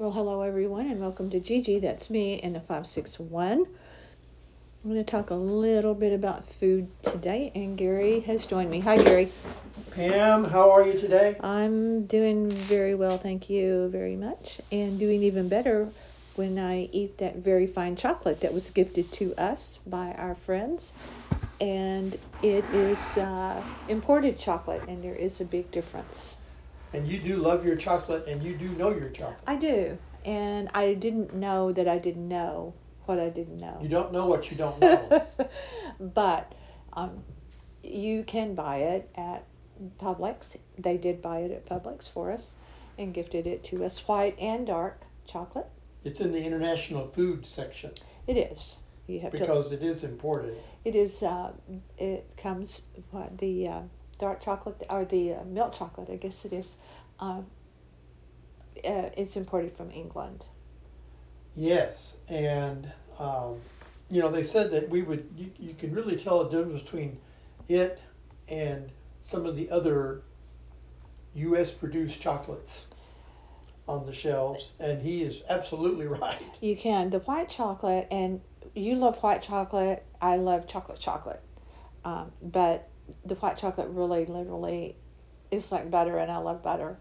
Well, hello everyone, and welcome to Gigi. That's me in the 561. I'm going to talk a little bit about food today, and Gary has joined me. Hi, Gary. Pam, how are you today? I'm doing very well, thank you very much, and doing even better when I eat that very fine chocolate that was gifted to us by our friends. And it is uh, imported chocolate, and there is a big difference. And you do love your chocolate, and you do know your chocolate. I do, and I didn't know that I didn't know what I didn't know. You don't know what you don't know. but um, you can buy it at Publix. They did buy it at Publix for us and gifted it to us, white and dark chocolate. it's in the international food section It is. You have to. because it is imported. It is. Uh, it comes what the uh, dark chocolate or the uh, milk chocolate. I guess it is. Uh, uh, it's imported from England. Yes, and um, you know they said that we would. You, you can really tell the difference between it and some of the other U.S. produced chocolates on the shelves, and he is absolutely right. You can the white chocolate, and you love white chocolate. I love chocolate chocolate, um, but the white chocolate really, literally, is like butter, and I love butter.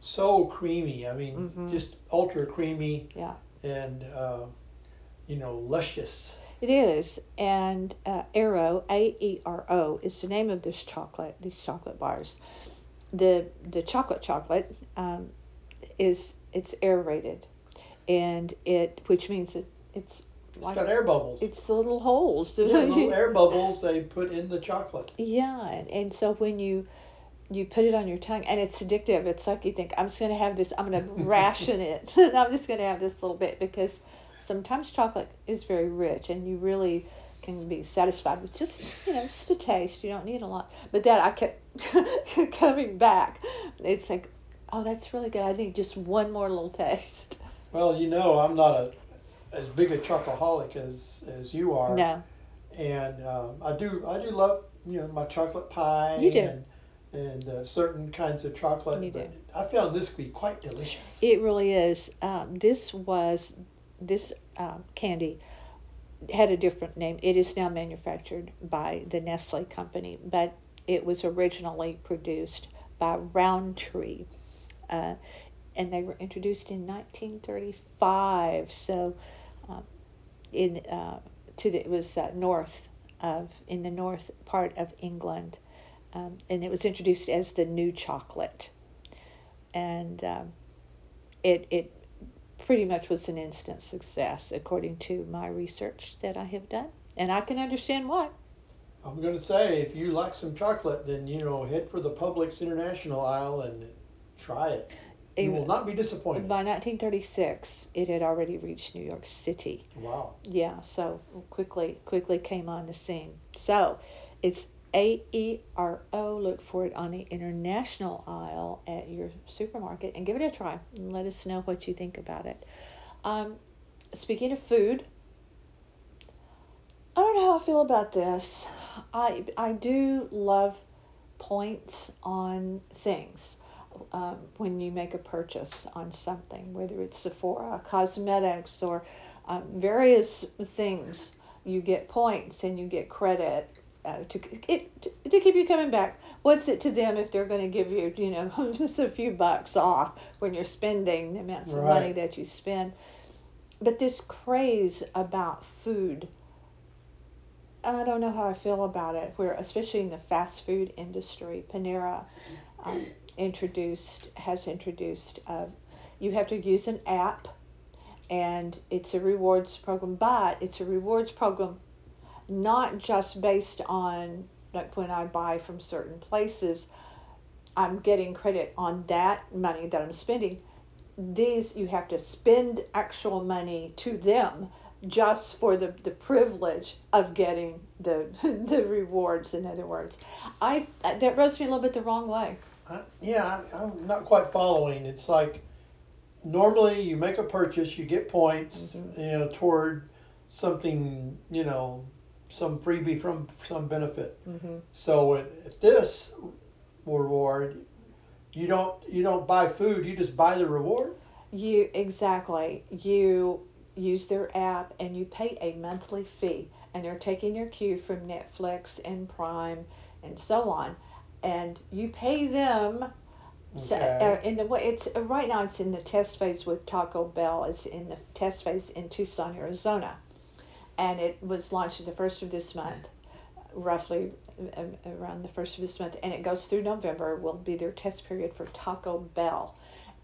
So creamy. I mean, Mhm. just ultra creamy Yeah, and uh, you know luscious. it is. And uh, Aero, A E R O, is the name of this chocolate. These chocolate bars. The the chocolate chocolate um, is it's aerated, and it which means that it's It's got air bubbles. it's little holes. yeah, little air bubbles they put in the chocolate. Yeah, and, and so when you you put it on your tongue and it's addictive, it's like you think I'm just gonna have this. I'm gonna ration it. I'm just gonna have this little bit because sometimes chocolate is very rich and you really can be satisfied with just you know just a taste. You don't need a lot. But that I kept coming back. It's like oh that's really good. I need just one more little taste. Well, you know, I'm not a as big a chocoholic as as you are. No, And um, I do I do love you know my chocolate pie You do. and and uh, certain kinds of chocolate. You but I found this to be quite delicious. It really is. Um, this was this um, candy had a different name. It is now manufactured by the Nestle company, but it was originally produced by Rowntree, uh, and they were introduced in 1935. So, in uh, to the, it was uh, north of in the north part of England, um, and it was introduced as the new chocolate, and um, it it pretty much was an instant success according to my research that I have done, and I can understand why. I'm going to say if you like some chocolate, then you know head for the Publix International aisle and try it. You will not be disappointed. By 1936, it had already reached New York City. Wow. Yeah, so quickly quickly came on the scene. So it's A E R O. Look for it on the international aisle at your supermarket and give it a try and let us know what you think about it. Um, speaking of food, I don't know how I feel about this. I I do love points on things. Um, when you make a purchase on something, whether it's Sephora, cosmetics, or um, various things, you get points and you get credit uh, to, it, to to keep you coming back. What's it to them if they're going to give you, you know, just a few bucks off when you're spending the amounts of money that you spend? But this craze about food, I don't know how I feel about it. Where especially in the fast food industry, Panera um, introduced has introduced. Uh, you have to use an app, and it's a rewards program, but it's a rewards program not just based on like when I buy from certain places, I'm getting credit on that money that I'm spending. These you have to spend actual money to them just for the, the privilege of getting the the rewards in other words i that rubs me a little bit the wrong way I, yeah, I, I'm not quite following. It's like normally you make a purchase, you get points, Mhm. you know, toward something, you know, some freebie from some benefit. mm-hmm. So at, at this reward, you don't you don't buy food, you just buy the reward. You exactly. You use their app and you pay a monthly fee, and they're taking your cue from Netflix and Prime and so on, and you pay them. So, uh, in the way it's uh, right now, it's in the test phase with Taco Bell. It's in the test phase in Tucson, Arizona, and it was launched the first of this month, roughly um, around the first of this month, and it goes through November. Will be their test period for Taco Bell,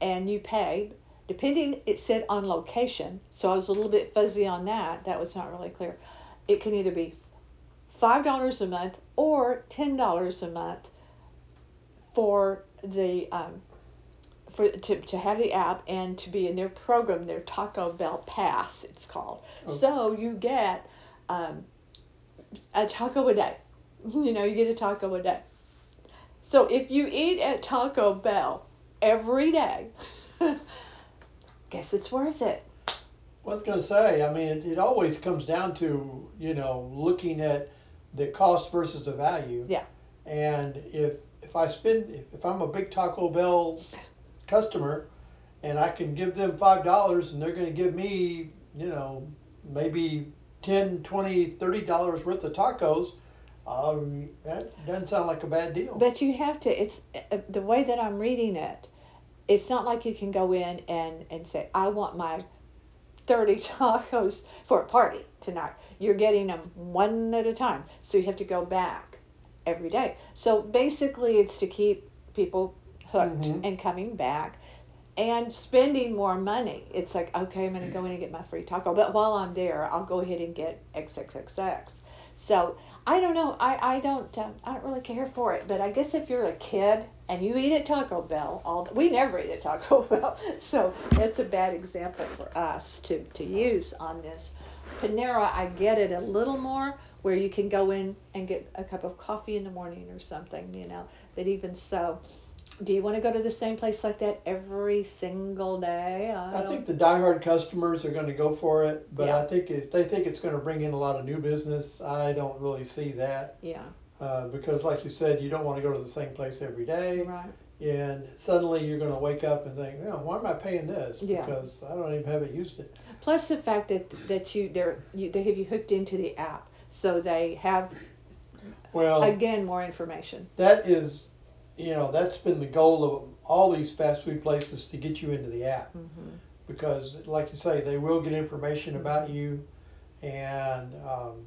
and you pay depending. It said on location, so I was a little bit fuzzy on that. That was not really clear. It can either be five dollars a month or ten dollars a month for the um, for to, to have the app and to be in their program, their Taco Bell Pass, it's called. Oh. So you get um, a taco a day. You know, you get a taco a day. So if you eat at Taco Bell every day, guess it's worth it. Well, I was going to say, I mean, it, it always comes down to, you know, looking at the cost versus the value. Yeah. And if, if I spend, if, I'm a big Taco Bell customer and I can give them $5 and they're going to give me, you know, maybe 10, 20, 30 dollars worth of tacos, um, that doesn't sound like a bad deal. But you have to. It's uh, the way that I'm reading it. It's not like you can go in and and say, I want my 30 tacos for a party tonight. You're getting them one at a time, so you have to go back every day. So basically, it's to keep people hooked Mhm. and coming back. And spending more money. It's like, okay, I'm going to go in and get my free taco. But while I'm there, I'll go ahead and get XXXX. So I don't know. I I don't um, I don't really care for it. But I guess if you're a kid and you eat at Taco Bell all we never eat at Taco Bell, so that's a bad example for us to to use on this. Panera, I get it a little more where you can go in and get a cup of coffee in the morning or something, you know. But even so, do you want to go to the same place like that every single day? I, I think the diehard customers are going to go for it, but Yeah. I think if they think it's going to bring in a lot of new business, I don't really see that. yeah, Uh, because, like you said, you don't want to go to the same place every day, right. and suddenly you're going to wake up and think, oh, why am I paying this? Yeah. Because I don't even haven't used it. Plus the fact that that you they're you, they have you hooked into the app, so they have Well, again more information. that is, you know, that's been the goal of all these fast food places to get you into the app. hmm because like you say they will get information about you and um,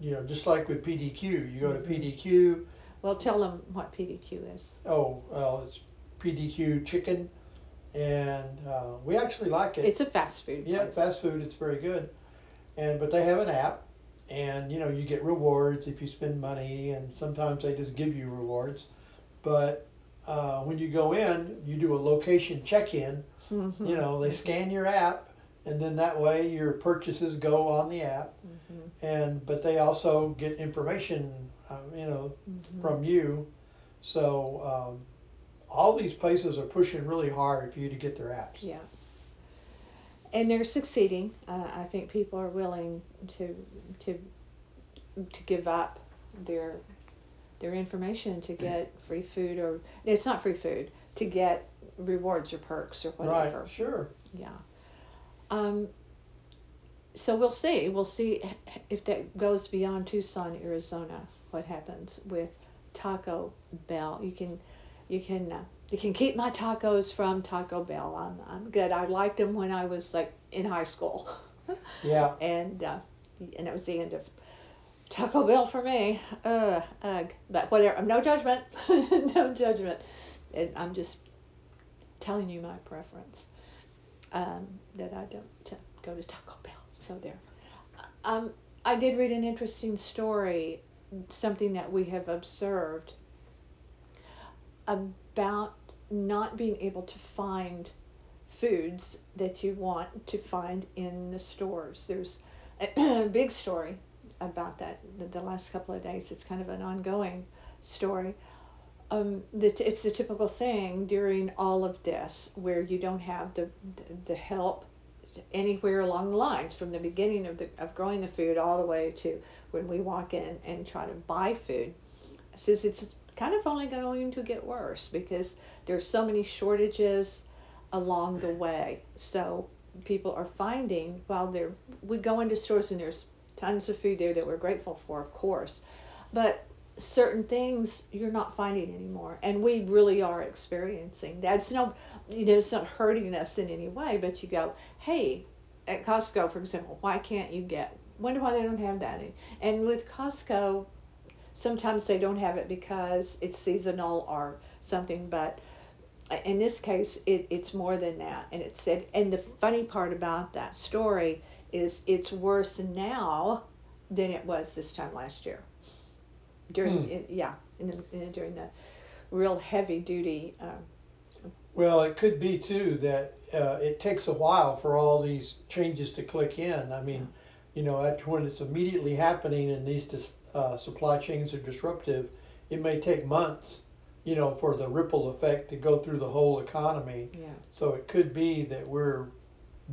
you know just like with pdq you go to Mhm. pdq Well, tell them what PDQ is. oh well it's pdq chicken and uh, we actually like it It's a fast food yeah place. fast food it's very good and but they have an app and you know you get rewards if you spend money and sometimes they just give you rewards but uh, when you go in you do a location check-in Mhm. you know they scan your app and then that way your purchases go on the app Mhm. and but they also get information uh, you know Mhm. from you so um, all these places are pushing really hard for you to get their apps Yeah. And they're succeeding. Uh, I think people are willing to to to give up their their information to get free food or it's not free food to get rewards or perks or whatever. right sure Yeah. Um, so we'll see. We'll see if that goes beyond Tucson, Arizona. What happens with Taco Bell? You can, you can, uh, you can keep my tacos from Taco Bell. I'm, I'm good. I liked them when I was like in high school, yeah and uh, and that was the end of Taco Bell for me. Uh, ugh. But whatever. No judgment. no judgment. And I'm just telling you my preference. Um, that I don't go to Taco Bell. So there. Um, I did read an interesting story, something that we have observed about not being able to find foods that you want to find in the stores. There's a big story about that the, last couple of days. It's kind of an ongoing story. Um, the, it's the typical thing during all of this where you don't have the, the, help anywhere along the lines from the beginning of the of growing the food all the way to when we walk in and try to buy food. Says it's kind of only going to get worse because there's so many shortages along the mm-hmm. way. So people are finding while they're we go into stores and there's tons of food there that we're grateful for, of course, but certain things you're not finding anymore. And we really are experiencing that. It's no you know it's not hurting us in any way but you go hey at costco for example why can't you get wonder why they don't have that? And with costco sometimes they don't have it because it's seasonal or something but in this case it, it's more than that and it said and the funny part about that story is it's worse now than it was this time last year during Hmm. it, yeah in the, in, during the real heavy duty um, Well, it could be too that uh, it takes a while for all these changes to click in. I mean, you know, at, when it's immediately happening and these dis, uh, supply chains are disruptive, it may take months, you know, for the ripple effect to go through the whole economy. yeah So it could be that we're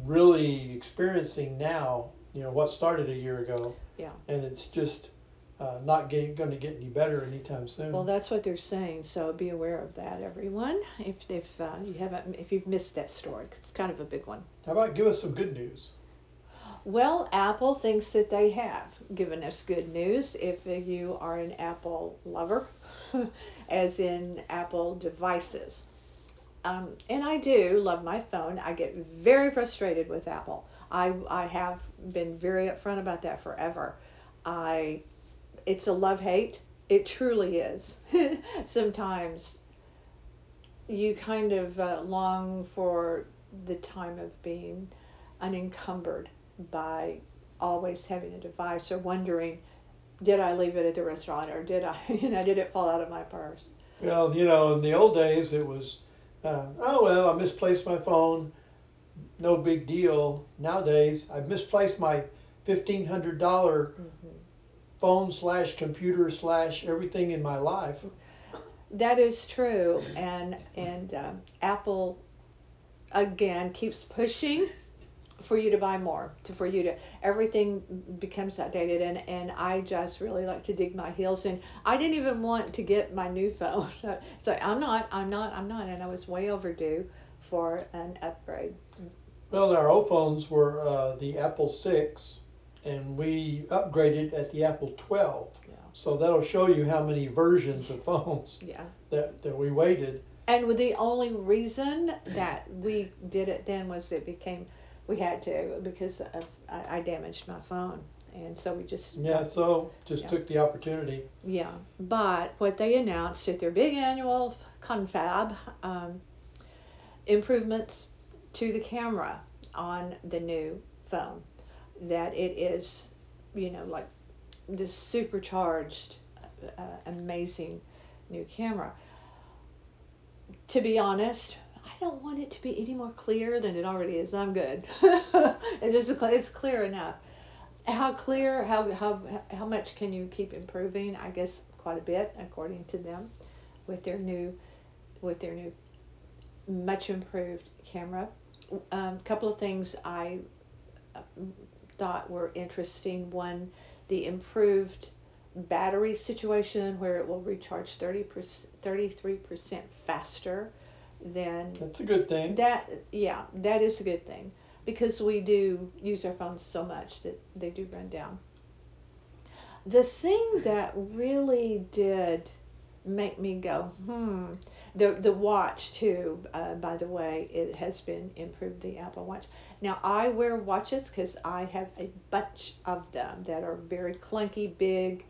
really experiencing now, you know, what started a year ago. Yeah. And it's just uh, not getting going to get any better anytime soon. well that's what they're saying so be aware of that everyone if if uh, you haven't if you've missed that story 'cause it's kind of a big one How about give us some good news? Well, Apple thinks that they have given us good news if you are an Apple lover, as in Apple devices. Um, and I do love my phone. I get very frustrated with Apple. I, I have been very upfront about that forever. I, it's a love hate. It truly is. Sometimes you kind of uh, long for the time of being unencumbered by always having a device or wondering, did I leave it at the restaurant or did I, you know, did it fall out of my purse? Well, you know, in the old days, it was, uh, oh well, I misplaced my phone, no big deal. Nowadays, I've misplaced my fifteen hundred dollar Mm-hmm. phone slash computer slash everything in my life. That is true, and and um, Apple again keeps pushing for you to buy more, to for you to everything becomes outdated, and and I just really like to dig my heels in. I didn't even want to get my new phone, so I'm not, I'm not, I'm not, and I was way overdue for an upgrade. Well, our old phones were uh, the Apple Six, and we upgraded at the Apple Twelve. Yeah. So that'll show you how many versions of phones Yeah. that, that we waited. And the only reason that we did it then was it became we had to because of I, I damaged my phone, and so we just Yeah, so just Yeah. took the opportunity. yeah. But what they announced at their big annual confab um, improvements to the camera on the new phone, that it is, you know, like this supercharged, uh, amazing new camera. To be honest, don't want it to be any more clear than it already is. I'm good. it's just it's clear enough. How clear? How how how much can you keep improving? I guess quite a bit, according to them, with their new with their new much improved camera. A um, couple of things I uh, thought were interesting. One, the improved battery situation where it will recharge 30 33% faster than That's a good thing. that yeah that is a good thing. Because we do use our phones so much that they do run down. The thing that really did make me go hmm. The the watch too uh, by the way it has been improved the apple watch. Now i wear watches because i have a bunch of them that are very clunky big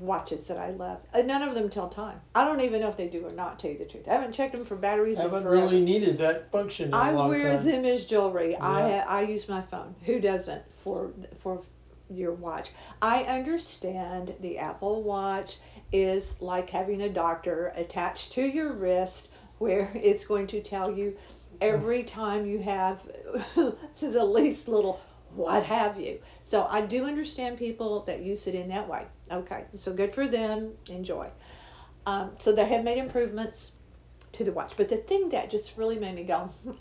watches that i love uh, none of them tell time i don't even know if they do or not to tell you the truth i haven't checked them for batteries in Haven't really needed that function in a I wear time. them as jewelry. I Yeah. I use my phone. Who doesn't for for your watch? I understand the Apple Watch is like having a doctor attached to your wrist where it's going to tell you every time you have the least little what have you. So I do understand people that use it in that way. Okay, so good for them. Enjoy. Um, so they have made improvements to the watch. But the thing that just really made me go,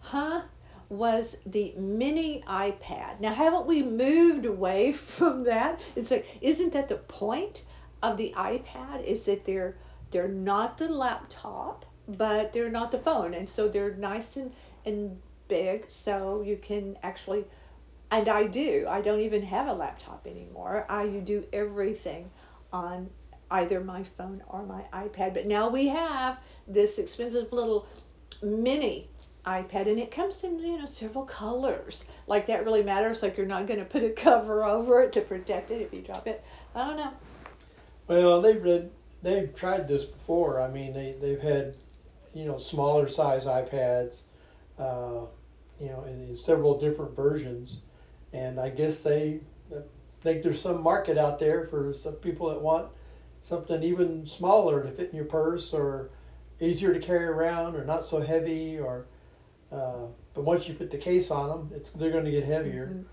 huh, was the mini iPad. Now, haven't we moved away from that? It's like, isn't that the point of the iPad? Is that they're they're not the laptop, but they're not the phone, and so they're nice and and big, so you can actually. And I do. I don't even have a laptop anymore. I do everything on either my phone or my iPad. But now we have this expensive little mini iPad, and it comes in you know several colors. Like that really matters. Like you're not going to put a cover over it to protect it if you drop it. I don't know. Well, they've read, they've tried this before. I mean, they they've had, you know, smaller size iPads, uh, you know, in, in several different versions, and I guess they think there's some market out there for some people that want something even smaller to fit in your purse or easier to carry around or not so heavy or. Uh, but once you put the case on them, it's they're going to get heavier. Mhm.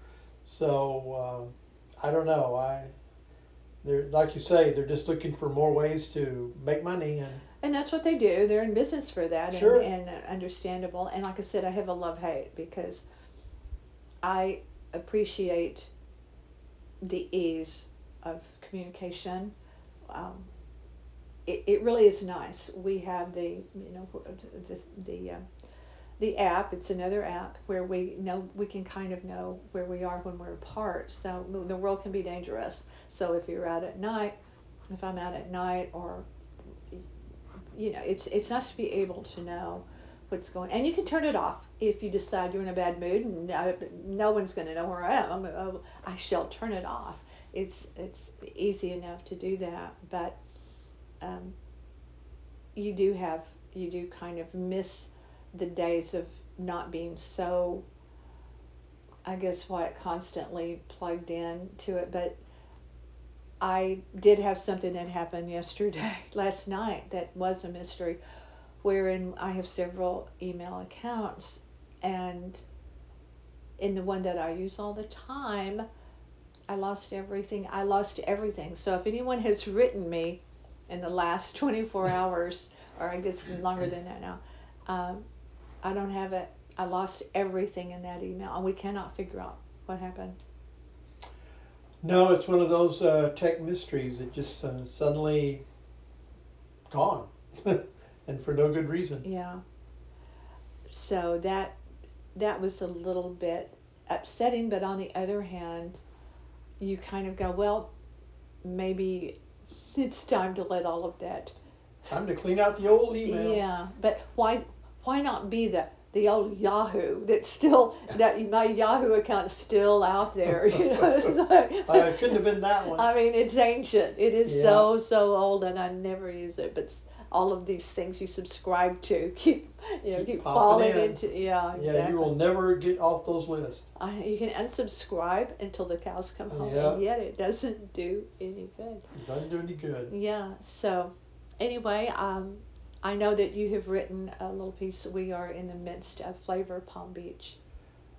So um, I don't know. I they're like you say, they're just looking for more ways to make money and And that's what they do. They're in business for that, Sure. and, and understandable. And like I said, I have a love hate because I appreciate the ease of communication. Um, it, it really is nice. We have the you know the the uh, the app. It's another app where we know we can kind of know where we are when we're apart. So the world can be dangerous. So if you're out at night, if I'm out at night or you know, it's it's nice to be able to know what's going. And you can turn it off if you decide you're in a bad mood, no one's going to know where I am. I'm, oh, I shall turn it off. It's it's easy enough to do that, but um, you do have you do kind of miss the days of not being so. I guess what constantly plugged in to it, but I did have something that happened yesterday, last night, that was a mystery, wherein I have several email accounts, and in the one that I use all the time, I lost everything. I lost everything. So if anyone has written me in the last 24 hours, or I guess longer than that now, um, I don't have it. I lost everything in that email, and we cannot figure out what happened. no, it's one of those uh, tech mysteries. It just uh, suddenly gone, and for no good reason. Yeah. So that that was a little bit upsetting, but on the other hand, you kind of go, well, maybe it's time to let all of that. Time to clean out the old email. Yeah, but why why not be the the old Yahoo that's still that my Yahoo account is still out there, you know? Like, Uh, it couldn't have been that one. I mean, it's ancient. It is so so old, and I never use it. But all of these things you subscribe to keep you know Keep keep, falling in. into yeah exactly. Yeah, you will never get off those lists. I, you can unsubscribe until the cows come home, Yeah. and yet it doesn't do any good. It doesn't do any good. Yeah. So, anyway, um, I know that you have written a little piece. We are in the midst of Flavor Palm Beach.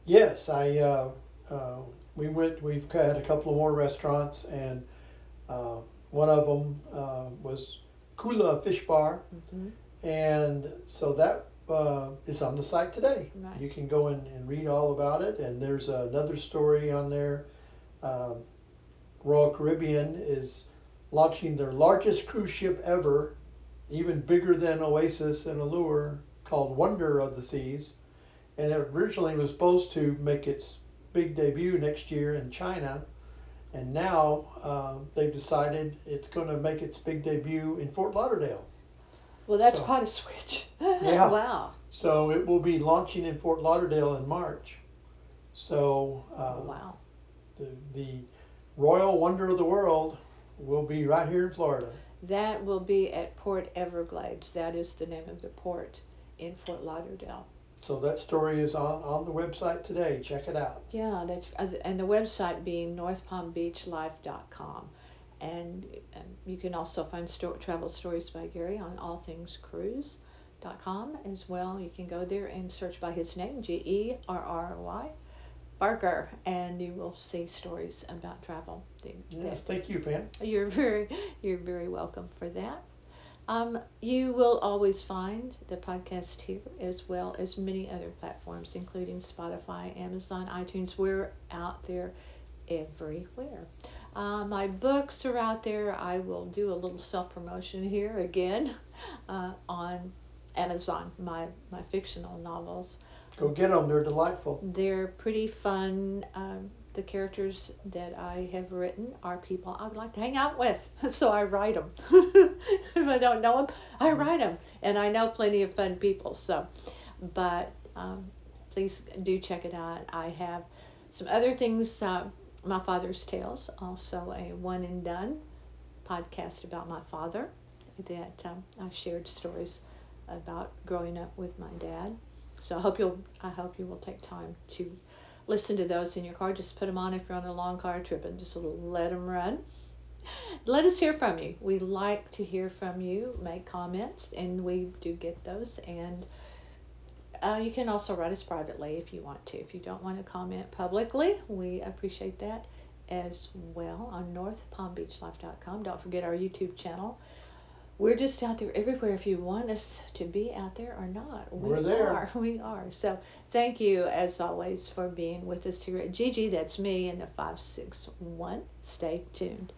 Yes, I. Uh, uh, we went. We've had a couple of more restaurants, and uh, one of them uh, was Kula Fish Bar, Mm-hmm. and so that uh, is on the site today. Right. You can go in and read all about it. And there's another story on there. Um, Royal Caribbean is launching their largest cruise ship ever, even bigger than Oasis and Allure, called Wonder of the Seas. And it originally was supposed to make its big debut next year in China. And now uh, they've decided it's going to make its big debut in Fort Lauderdale. Well, that's So- quite a switch. Yeah. wow. So it will be launching in Fort Lauderdale in March. So uh, wow. the, the Royal Wonder of the World will be right here in Florida. That will be at Port Everglades. That is the name of the port in Fort Lauderdale. So that story is on, on the website today. Check it out. Yeah, that's uh, and the website being northpalmbeachlife.com. And um, you can also find sto- travel stories by Gary on allthingscruise.com as well. You can go there and search by his name, G E R R Y, Barker, and you will see stories about travel. Yes, thank you, Pam. You're very, you're very welcome for that. Um, you will always find the podcast here as well as many other platforms, including Spotify, Amazon, iTunes. We're out there everywhere. Uh, my books are out there. I will do a little self promotion here again uh, on Amazon. My my fictional novels. Go get them. They're delightful. They're pretty fun. Um, the characters that I have written are people I would like to hang out with, so I write them. if I don't know them, I write them, and I know plenty of fun people. So, but um, please do check it out. I have some other things. Uh, my father's tales, also a one and done podcast about my father that um, I've shared stories about growing up with my dad. So I hope you'll I hope you will take time to listen to those in your car. Just put them on if you're on a long car trip and just let them run. Let us hear from you. We like to hear from you. Make comments, and we do get those. And uh, you can also write us privately if you want to. If you don't want to comment publicly, we appreciate that as well on northpalmbeachlife.com. Don't forget our YouTube channel we're just out there everywhere if you want us to be out there or not. We are there. Are. We are. So thank you as always for being with us here at Gigi. That's me in the 561. Stay tuned.